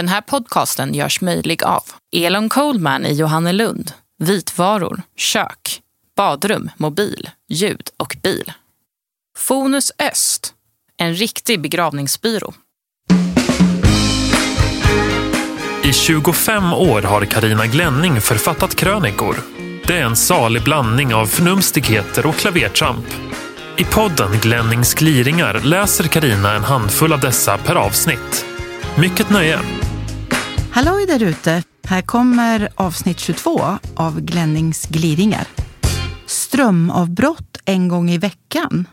Den här podcasten görs möjlig av Elon Coldman i Johannelund, vitvaror, kök, badrum, mobil, ljud och bil. Fonus Öst, en riktig begravningsbyrå. I 25 år har Karina Glänning författat krönikor. Det är en salig blandning av förnumstigheter och klavertramp. I podden Glennings gliringar läser Karina en handfull av dessa per avsnitt. Mycket nöje! Halloj där ute! Här kommer avsnitt 22 av Glennings gliringar. Strömavbrott en gång i veckan.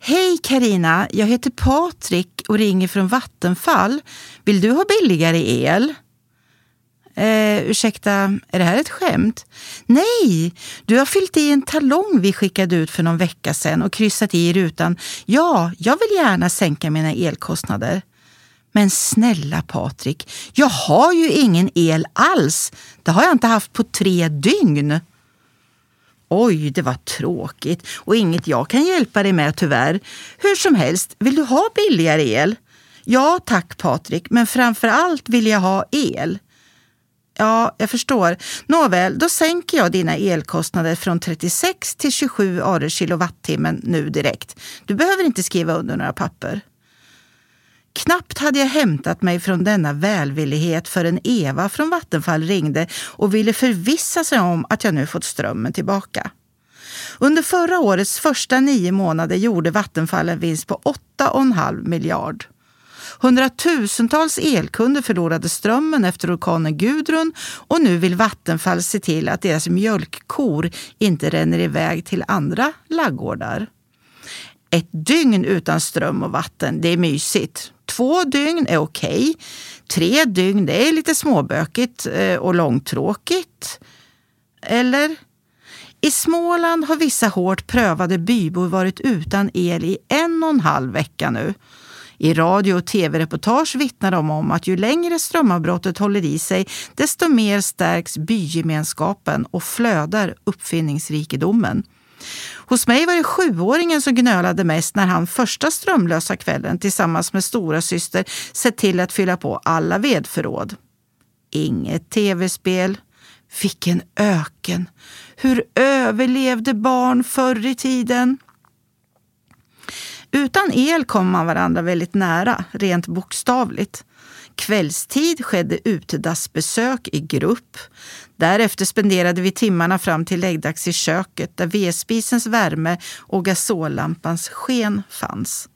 Hej Karina, jag heter Patrik och ringer från Vattenfall. Vill du ha billigare el? Eh, ursäkta, är det här ett skämt? Nej, du har fyllt i en talong vi skickade ut för någon vecka sedan och kryssat i rutan. Ja, jag vill gärna sänka mina elkostnader. Men snälla Patrik, jag har ju ingen el alls. Det har jag inte haft på tre dygn. Oj, det var tråkigt och inget jag kan hjälpa dig med tyvärr. Hur som helst, vill du ha billigare el? Ja tack Patrik, men framför allt vill jag ha el. Ja, jag förstår. Nåväl, då sänker jag dina elkostnader från 36 till 27 öre kilowattimmen nu direkt. Du behöver inte skriva under några papper. Knappt hade jag hämtat mig från denna välvillighet förrän Eva från Vattenfall ringde och ville förvissa sig om att jag nu fått strömmen tillbaka. Under förra årets första nio månader gjorde Vattenfall en vinst på 8,5 miljard. Hundratusentals elkunder förlorade strömmen efter orkanen Gudrun och nu vill Vattenfall se till att deras mjölkkor inte ränner iväg till andra laggårdar. Ett dygn utan ström och vatten, det är mysigt. Två dygn är okej. Okay. Tre dygn, det är lite småbökigt eh, och långtråkigt. Eller? I Småland har vissa hårt prövade bybor varit utan el i en och en halv vecka nu. I radio och tv-reportage vittnar de om att ju längre strömavbrottet håller i sig, desto mer stärks bygemenskapen och flödar uppfinningsrikedomen. Hos mig var det sjuåringen som gnölade mest när han första strömlösa kvällen tillsammans med stora syster sett till att fylla på alla vedförråd. Inget tv-spel. Vilken öken! Hur överlevde barn förr i tiden? Utan el kom man varandra väldigt nära, rent bokstavligt. Kvällstid skedde utedassbesök i grupp. Därefter spenderade vi timmarna fram till läggdags i köket där vedspisens värme och gasollampans sken fanns.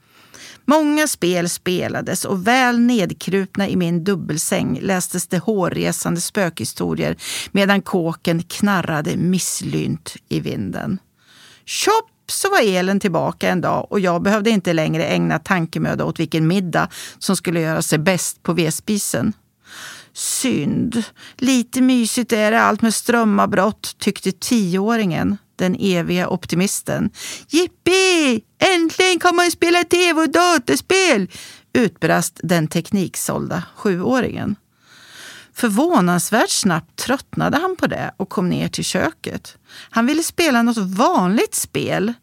Många spel spelades och väl nedkrupna i min dubbelsäng lästes det hårresande spökhistorier medan kåken knarrade misslynt i vinden. Tjopp så var elen tillbaka en dag och jag behövde inte längre ägna tankemöda åt vilken middag som skulle göra sig bäst på vedspisen. Synd. Lite mysigt är det allt med strömavbrott, tyckte tioåringen, den eviga optimisten. Jippi! Äntligen kan man spela tv och dataspel! utbrast den tekniksålda sjuåringen. Förvånansvärt snabbt tröttnade han på det och kom ner till köket. Han ville spela något vanligt spel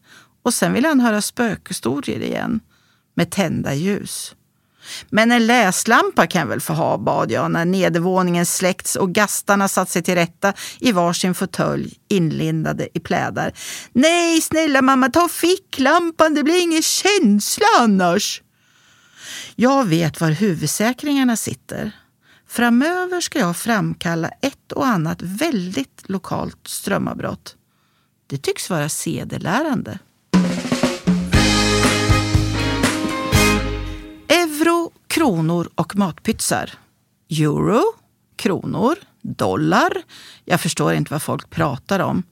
och sen ville han höra spökhistorier igen med tända ljus. Men en läslampa kan jag väl få ha, bad jag när nedervåningen släckts och gastarna satt sig till rätta i varsin fåtölj inlindade i plädar. Nej, snälla mamma, ta ficklampan, det blir ingen känsla annars. Jag vet var huvudsäkringarna sitter. Framöver ska jag framkalla ett och annat väldigt lokalt strömavbrott. Det tycks vara sedelärande. Euro, kronor och matpytsar. Euro, kronor, dollar. Jag förstår inte vad folk pratar om.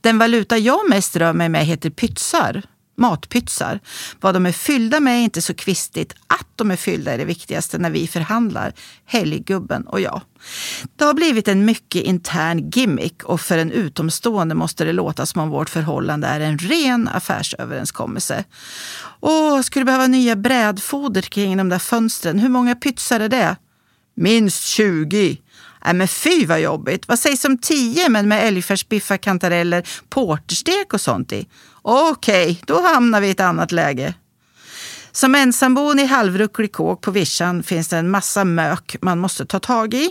Den valuta jag mest rör mig med heter pytsar matpytsar. Vad de är fyllda med är inte så kvistigt. Att de är fyllda är det viktigaste när vi förhandlar, helggubben och jag. Det har blivit en mycket intern gimmick och för en utomstående måste det låta som om vårt förhållande är en ren affärsöverenskommelse. Åh, skulle behöva nya brädfoder kring de där fönstren. Hur många pytsar är det? Minst 20. Nej men fy vad jobbigt. Vad sägs om tio men med älgfärsbiffar, kantareller, porterstek och sånt i? Okej, okay, då hamnar vi i ett annat läge. Som ensamboende i halvrucklig kåk på vischan finns det en massa mök man måste ta tag i.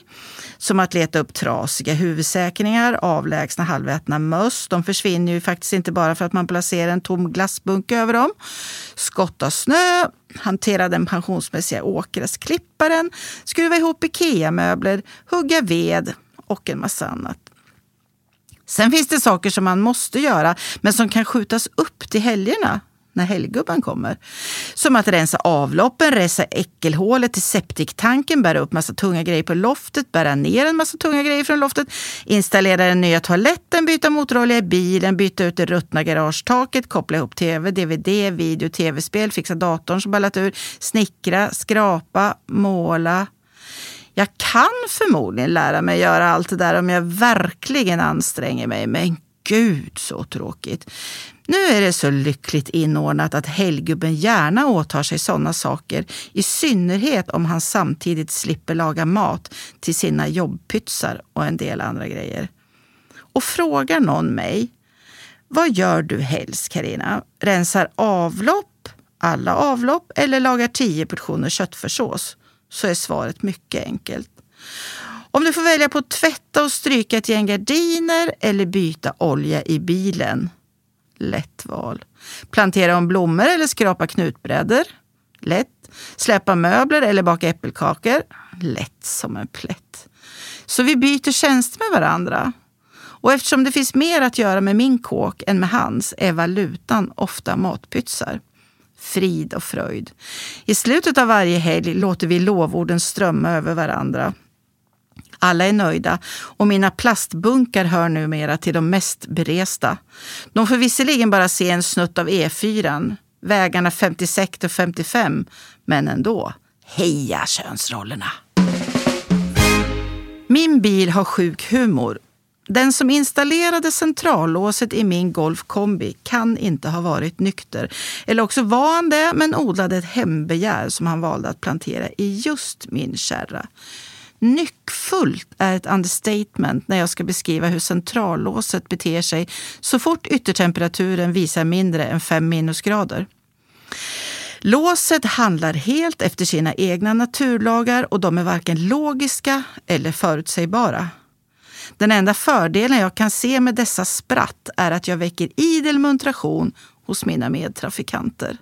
Som att leta upp trasiga huvudsäkringar, avlägsna halvätna möss. De försvinner ju faktiskt inte bara för att man placerar en tom glassbunk över dem. Skotta snö, hantera den pensionsmässiga åkgräsklipparen, skruva ihop Ikea-möbler, hugga ved och en massa annat. Sen finns det saker som man måste göra, men som kan skjutas upp till helgerna när helggubben kommer. Som att rensa avloppen, rensa äckelhålet till septiktanken, bära upp massa tunga grejer på loftet, bära ner en massa tunga grejer från loftet, installera den nya toaletten, byta motorolja i bilen, byta ut det ruttna garagetaket, koppla ihop tv, dvd, video, tv-spel, fixa datorn som ballat ur, snickra, skrapa, måla, jag kan förmodligen lära mig göra allt det där om jag verkligen anstränger mig, men gud så tråkigt. Nu är det så lyckligt inordnat att helggubben gärna åtar sig sådana saker, i synnerhet om han samtidigt slipper laga mat till sina jobbpytsar och en del andra grejer. Och frågar någon mig, vad gör du helst Karina? Rensar avlopp, alla avlopp eller lagar tio portioner köttfärssås? Så är svaret mycket enkelt. Om du får välja på att tvätta och stryka ett gäng gardiner eller byta olja i bilen. Lätt val. Plantera om blommor eller skrapa knutbrädor. Lätt. Släpa möbler eller baka äppelkakor. Lätt som en plätt. Så vi byter tjänster med varandra. Och eftersom det finns mer att göra med min kåk än med hans är valutan ofta matpytsar. Frid och fröjd. I slutet av varje helg låter vi lovorden strömma över varandra. Alla är nöjda och mina plastbunkar hör numera till de mest beresta. De får visserligen bara se en snutt av E4, vägarna 56 och 55, men ändå. Heja könsrollerna! Min bil har sjuk humor. Den som installerade centrallåset i min Golf kombi kan inte ha varit nykter. Eller också var han det, men odlade ett hembegär som han valde att plantera i just min kärra. Nyckfullt är ett understatement när jag ska beskriva hur centrallåset beter sig så fort yttertemperaturen visar mindre än 5 minusgrader. Låset handlar helt efter sina egna naturlagar och de är varken logiska eller förutsägbara. Den enda fördelen jag kan se med dessa spratt är att jag väcker idel muntration hos mina medtrafikanter.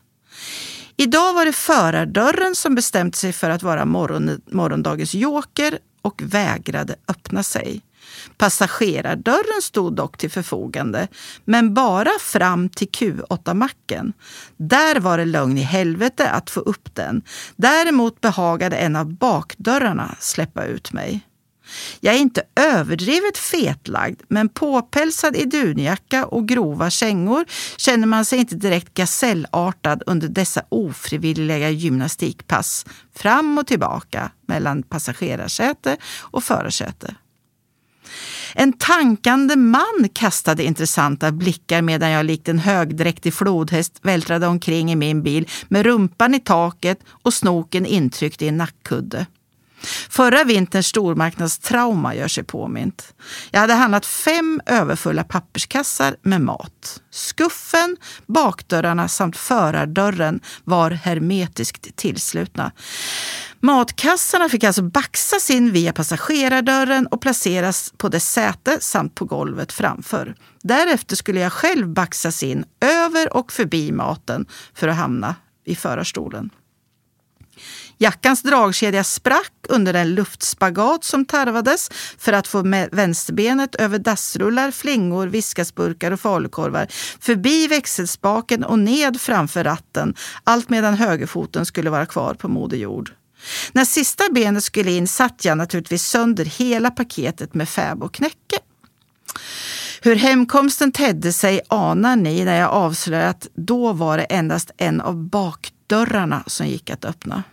Idag var det förardörren som bestämt sig för att vara morgon, morgondagens joker och vägrade öppna sig. Passagerardörren stod dock till förfogande, men bara fram till Q8-macken. Där var det lögn i helvete att få upp den. Däremot behagade en av bakdörrarna släppa ut mig. Jag är inte överdrivet fetlagd, men påpälsad i dunjacka och grova kängor känner man sig inte direkt gasellartad under dessa ofrivilliga gymnastikpass fram och tillbaka mellan passagerarsäte och förarsäte. En tankande man kastade intressanta blickar medan jag likt en högdräktig flodhäst vältrade omkring i min bil med rumpan i taket och snoken intryckt i en nackkudde. Förra vinterns stormarknadstrauma gör sig påmint. Jag hade handlat fem överfulla papperskassar med mat. Skuffen, bakdörrarna samt förardörren var hermetiskt tillslutna. Matkassarna fick alltså baxas in via passagerardörren och placeras på dess säte samt på golvet framför. Därefter skulle jag själv baxas in över och förbi maten för att hamna i förarstolen. Jackans dragkedja sprack under den luftspagat som tarvades för att få med vänsterbenet över dassrullar, flingor, viskasburkar och falukorvar, förbi växelspaken och ned framför ratten, allt medan högerfoten skulle vara kvar på Moder Jord. När sista benet skulle in satt jag naturligtvis sönder hela paketet med fäb och knäcke. Hur hemkomsten tedde sig anar ni när jag avslöjar att då var det endast en av bakdörrarna som gick att öppna.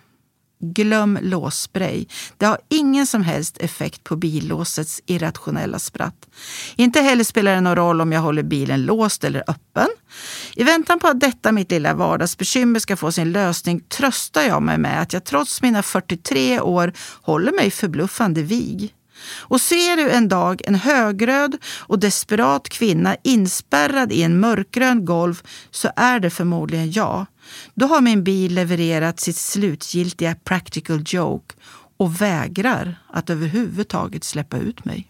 Glöm låsspray. Det har ingen som helst effekt på billåsets irrationella spratt. Inte heller spelar det någon roll om jag håller bilen låst eller öppen. I väntan på att detta mitt lilla vardagsbekymmer ska få sin lösning tröstar jag mig med att jag trots mina 43 år håller mig förbluffande vig. Och ser du en dag en högröd och desperat kvinna inspärrad i en mörkgrön golv så är det förmodligen jag. Då har min bil levererat sitt slutgiltiga practical joke och vägrar att överhuvudtaget släppa ut mig.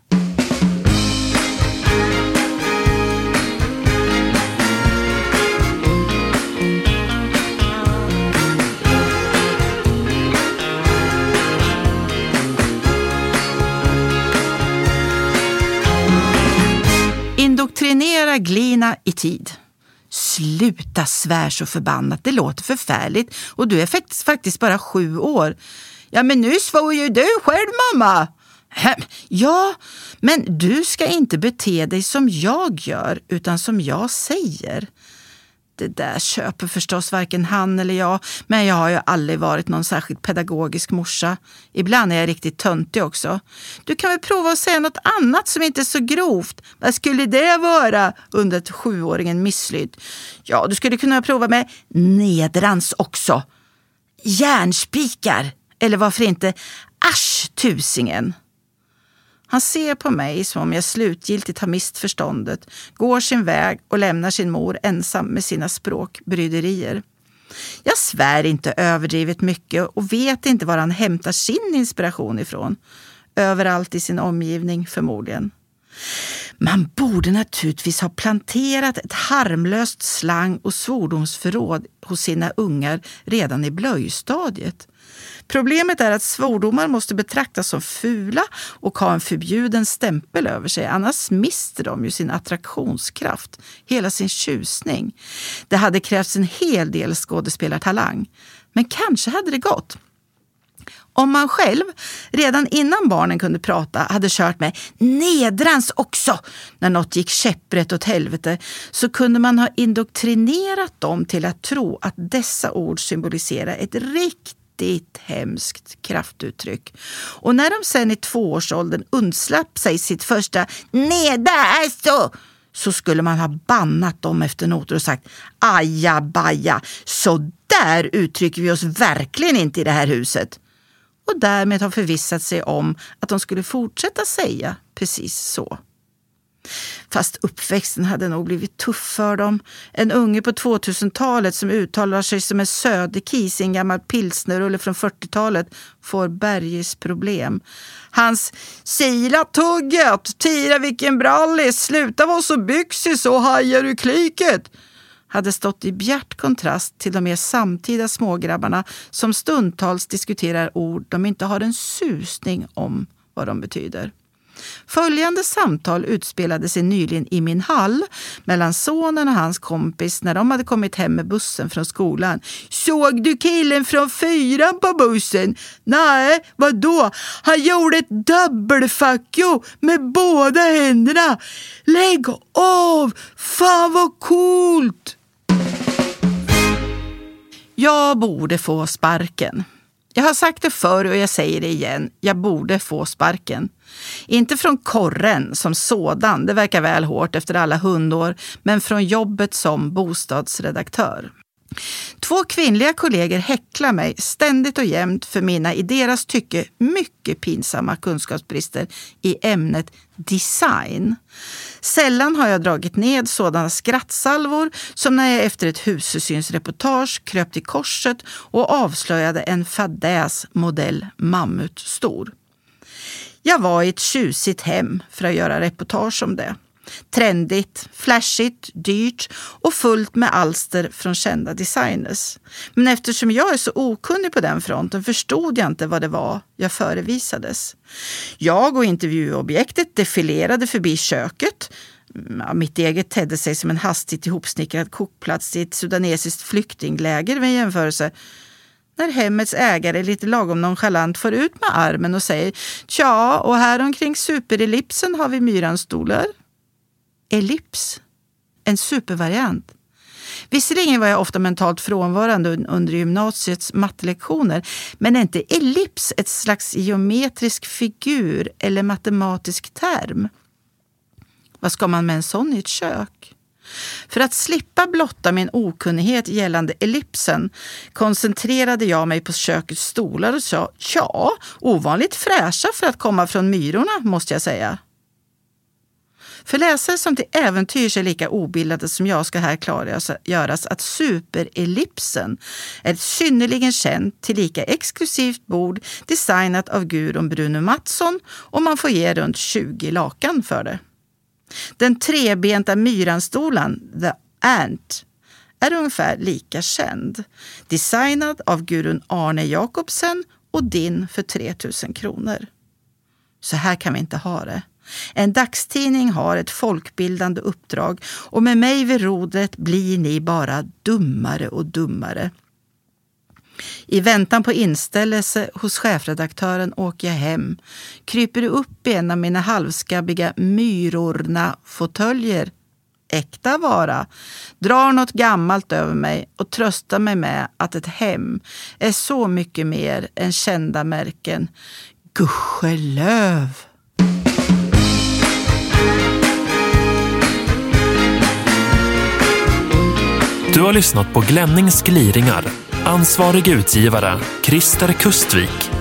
Indoktrinera Glina i tid. Sluta svär så förbannat, det låter förfärligt och du är faktiskt bara sju år. Ja, men nu svor ju du själv mamma. Ja, men du ska inte bete dig som jag gör utan som jag säger. Det där köper förstås varken han eller jag, men jag har ju aldrig varit någon särskilt pedagogisk morsa. Ibland är jag riktigt töntig också. Du kan väl prova att säga något annat som inte är så grovt. Vad skulle det vara? undrade sjuåringen misslydd. Ja, du skulle kunna prova med nedrans också. Järnspikar, eller varför inte asch tusingen. Han ser på mig som om jag slutgiltigt har mist förståndet, går sin väg och lämnar sin mor ensam med sina språkbryderier. Jag svär inte överdrivet mycket och vet inte var han hämtar sin inspiration ifrån. Överallt i sin omgivning förmodligen. Man borde naturligtvis ha planterat ett harmlöst slang och svordomsförråd hos sina ungar redan i blöjstadiet. Problemet är att svordomar måste betraktas som fula och ha en förbjuden stämpel över sig. Annars mister de ju sin attraktionskraft, hela sin tjusning. Det hade krävts en hel del skådespelartalang. Men kanske hade det gått. Om man själv redan innan barnen kunde prata hade kört med nedrans också när något gick käpprätt åt helvete så kunde man ha indoktrinerat dem till att tro att dessa ord symboliserar ett riktigt riktigt hemskt kraftuttryck. Och när de sen i tvåårsåldern undslapp sig sitt första nedäso så skulle man ha bannat dem efter noter och sagt aja baja, så där uttrycker vi oss verkligen inte i det här huset. Och därmed ha förvissat sig om att de skulle fortsätta säga precis så. Fast uppväxten hade nog blivit tuff för dem. En unge på 2000-talet som uttalar sig som en söderkis i en gammal pilsnerrulle från 40-talet får bergesproblem. Hans “Sila tugget, tira vilken brallis, sluta vara så byxig så hajar du klyket” hade stått i bjärt kontrast till de mer samtida smågrabbarna som stundtals diskuterar ord de inte har en susning om vad de betyder. Följande samtal utspelade sig nyligen i min hall mellan sonen och hans kompis när de hade kommit hem med bussen från skolan. Såg du killen från fyran på bussen? Nej, vadå? Han gjorde ett dubbelfuck med båda händerna. Lägg av! Fan vad coolt! Jag borde få sparken. Jag har sagt det förr och jag säger det igen. Jag borde få sparken. Inte från korren som sådan, det verkar väl hårt efter alla hundår, men från jobbet som bostadsredaktör. Två kvinnliga kollegor häcklar mig ständigt och jämt för mina i deras tycke mycket pinsamma kunskapsbrister i ämnet design. Sällan har jag dragit ned sådana skrattsalvor som när jag efter ett husesynsreportage kröp till korset och avslöjade en fadäs modell mammutstor. Jag var i ett tjusigt hem för att göra reportage om det. Trendigt, flashigt, dyrt och fullt med alster från kända designers. Men eftersom jag är så okunnig på den fronten förstod jag inte vad det var jag förevisades. Jag och intervjuobjektet defilerade förbi köket. Mitt eget tedde sig som en hastigt ihopsnickrad kokplats i ett sudanesiskt flyktingläger med jämförelse när hemmets ägare lite lagom nonchalant får ut med armen och säger Tja, och här omkring superellipsen har vi myranstolar. Ellips, en supervariant. Visserligen var jag ofta mentalt frånvarande under gymnasiets mattelektioner, men är inte ellips ett slags geometrisk figur eller matematisk term? Vad ska man med en sån i ett kök? För att slippa blotta min okunnighet gällande ellipsen koncentrerade jag mig på kökets stolar och sa ja, ovanligt fräscha för att komma från myrorna måste jag säga. För läsare som till äventyrs är lika obildade som jag ska här klargöras att superellipsen är ett synnerligen känt, tillika exklusivt bord designat av Gudrun Bruno Mattsson och man får ge runt 20 lakan för det. Den trebenta myranstolan, The Ant, är ungefär lika känd. Designad av Gurun Arne Jakobsen och din för 3000 kronor. Så här kan vi inte ha det. En dagstidning har ett folkbildande uppdrag och med mig vid rodret blir ni bara dummare och dummare. I väntan på inställelse hos chefredaktören åker jag hem, kryper upp i en av mina halvskabbiga Myrorna-fåtöljer äkta vara, drar något gammalt över mig och tröstar mig med att ett hem är så mycket mer än kända märken. Gudskelöv! Du har lyssnat på Glennings gliringar. Ansvarig utgivare, Christer Kustvik.